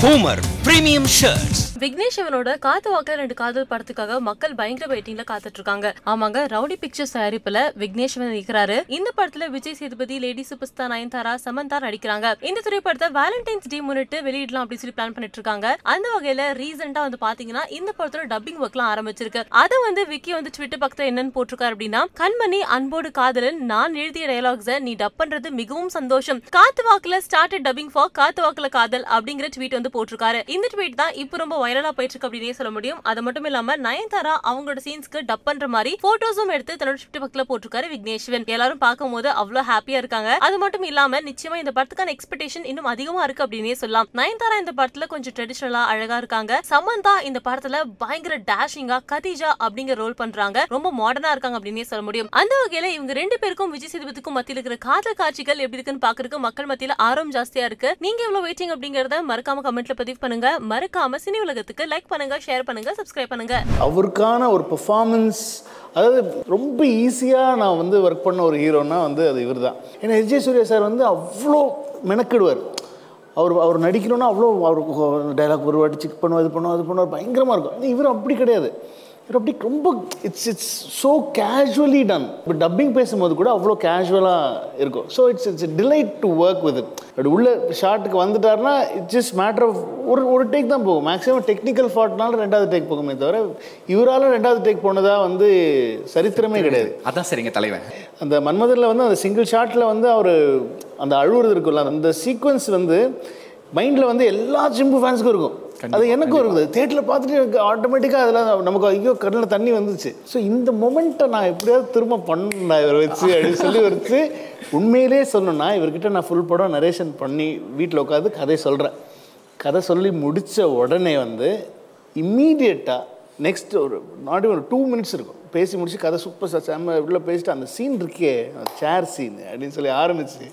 Homer Premium Shirts. Vignesh சிவனோட காத்து வாக்கில் ரெண்டு காதல் படத்துக்காக மக்கள் பயங்கர வெயிட்டிங்ல காத்துட்டு இருக்காங்க ஆமாங்க ரவுடி பிக்சர்ஸ் தயாரிப்புல விக்னேஷ் சிவன் இருக்கிறாரு இந்த படத்துல Vijay Sethupathi lady super star Nayanthara Samantha நடிக்கிறாங்க. இந்த திரைப்படத்தை வேலண்டைன்ஸ் டே முன்னிட்டு வெளியிடலாம் அப்படின்னு சொல்லி பிளான் பண்ணிட்டு இருக்காங்க அந்த வகையில ரீசெண்டா வந்து பாத்தீங்கன்னா இந்த படத்தோட டப்பிங் ஒர்க்லாம் ஆரம்பிச்சிருக்கு. அதை வந்து விக்கி வந்து ட்விட்டர் பக்கத்துல என்னன்னு போட்டிருக்காரு அப்படின்னா கண்மணி அன்போடு காதலன் நான் எழுதிய டயலாக்ஸ நீ டப் பண்றது மிகவும் சந்தோஷம். காத்து வாக்குல ஸ்டார்டட் டப்பிங் ஃபார் காத்து வாக்குல காதல் அப்படிங்கிற ட்வீட் வந்து போட்டிருக்காரு. இந்த ட்வீட் தான் இப்போ ரொம்ப வைரலா போயிட்டு இருக்கு அப்படின்னே சொல்ல முடியும். அது மட்டும் இல்லாம நயன்தாரா அவங்களோட சீன்ஸ்க்கு டப் பண்ற மாதிரி போட்டோஸும் எடுத்து தன்னோட ட்விட்டர் பக்கத்துல போட்டிருக்காரு விக்னேஷ்வன் எல்லாரும் பார்க்கும்போது அவ்வளவு ஹாப்பியா இருக்காங்க. அது மட்டும் இல்லாம நிச்சயமா இந்த படத்துக்கான எக்ஸ்பெக்டேஷன் இன்னும் அதிகமா இருக்கு அப்படின்னே சொல்லலாம். நயன்தாரா இந்த படத்துல கொஞ்சம் ட்ரெடிஷனலா அழகா இருக்காங்க. சமந்தா இந்த படத்துல பயங்கர டேஷிங்கா கதிஜா அப்படிங்கிற ரோல் பண்றாங்க. ரொம்ப மாடர்னா இருக்காங்க அப்படின்னே சொல்ல முடியும். அந்த வகையில இவங்க ரெண்டு பேருக்கும் விஜய் சேதுபதிக்கும் மத்தியில இருக்கிற காதல் காட்சிகள் எப்படி இருக்குன்னு பாக்குறதுக்கு மக்கள் மத்தியில ஆர்வம் ஜாஸ்தியா இருக்கு. நீங்க எவ்வளவு வெயிட்டிங் அப்படிங்கறத மறக்காம கமெண்ட்ல பதிவு பண்ணுங்க. மறக்காம சினி உலக உலகத்துக்கு லைக் பண்ணுங்க ஷேர் பண்ணுங்க சப்ஸ்கிரைப் பண்ணுங்க. அவருக்கான ஒரு பெர்ஃபார்மன்ஸ் அதாவது ரொம்ப ஈஸியாக நான் வந்து ஒர்க் பண்ண ஒரு ஹீரோனா வந்து அது இவர் தான் ஏன்னா ஜே சூர்யா சார் வந்து அவ்வளோ மெனக்கிடுவார். அவர் அவர் நடிக்கணும்னா அவ்வளோ அவருக்கு டைலாக் ஒரு வாட்டி செக் பண்ணுவோம் இது பண்ணுவோம் அது பண்ணுவார் பயங்கரமாக இருக்கும். ஆனால் இவர் அப்படி கிடையாது. அப்படி ரொம்ப it's it's so casually done இப்போ டப்பிங் பேசும்போது கூட அவ்வளோ கேஷுவலாக இருக்கும். So it's it's delight to work with but உள்ள ஷார்ட்டுக்கு வந்துட்டாருன்னா இட்ஸ் ஜஸ்ட் மேட்டர் ஆஃப் ஒரு ஒரு டேக் தான் போகும். மேக்ஸிமம் டெக்னிக்கல் ஃபால்ட்னால ரெண்டாவது டேக் போகுமே தவிர இவரால் ரெண்டாவது டேக் போனதா வந்து சரித்திரமே கிடையாது. அதான் சரிங்க தலைவன். அந்த மன்மதரில் வந்து அந்த சிங்கிள் ஷாட்டில் வந்து அவர் அந்த அழுவுறது இருக்குல்ல அந்த சீக்வன்ஸ் வந்து மைண்டில் வந்து எல்லா சிம்பு ஃபேன்ஸுக்கும் இருக்கும். அது எனக்கும் இருக்குது. தேட்டரில் பார்த்துட்டு எனக்கு ஆட்டோமேட்டிக்காக அதில் நமக்கு ஐயோ கண்ணில் தண்ணி வந்துச்சு ஸோ இந்த மொமெண்ட்டை நான் எப்படியாவது திரும்ப பண்ணேன். இவரை வச்சு அப்படின்னு சொல்லி வச்சு உண்மையிலே சொன்னேன்னா இவர்கிட்ட நான் ஃபுல் படம் நரேஷன் பண்ணி வீட்டில் உட்காந்து கதை சொல்கிறேன் கதை சொல்லி முடித்த உடனே வந்து இம்மீடியட்டாக நெக்ஸ்ட் ஒரு நாட் ஒரு டூ மினிட்ஸ் இருக்கும். பேசி முடிச்சு கதை சூப்பர் சார் செம்ம உள்ள பேசிட்டு அந்த சீன் இருக்கே சேர் சீன் அப்படின்னு சொல்லி ஆரம்பிச்சு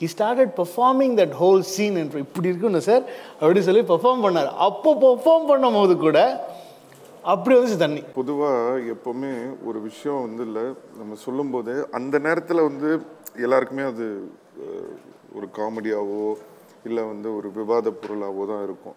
he started performing that whole scene என்று இப்படி இருக்குன்னு சார்? அப்படி சொல்லி பெர்ஃபார்ம் பண்ணார். அப்போ பெர்ஃபார்ம் பண்ணும் போது கூட அப்படி வந்துச்சு தண்ணி. பொதுவாக எப்போவுமே ஒரு விஷயம் வந்து இல்லை. நம்ம சொல்லும்போது அந்த நேரத்தில் வந்து எல்லாருக்குமே அது ஒரு காமெடியாவோ இல்லை வந்து ஒரு விவாத பொருளாவோ தான் இருக்கும்.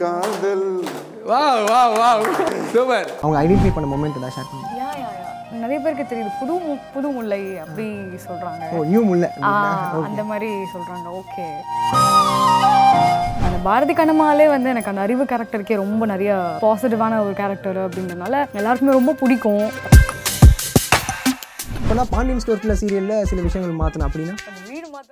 Kaadhal. Wow wow wow super அவங்க ஐடென்டிஃபை பண்ண மொமெண்ட் தான் ஷேர் பண்ணுங்க யா யா யா நிறைய பேருக்கு தெரியுது. புது புது முல்லை அப்படி சொல்றாங்க. ஓ நியூ முல்லை அந்த மாதிரி சொல்றாங்க. ஓகே அந்த பாரதி கண்ணம்மாலே வந்து எனக்கு அந்த அறிவு கேரக்டருக்கே ரொம்ப நிறைய பாசிட்டிவான ஒரு கேரக்டர் அப்படின்றனால எல்லாருக்குமே ரொம்ப பிடிக்கும். இப்போனா பாண்டியன் ஸ்டோர்ஸில் சீரியலில் சில விஷயங்கள் மாற்றணும் அப்படின்னா?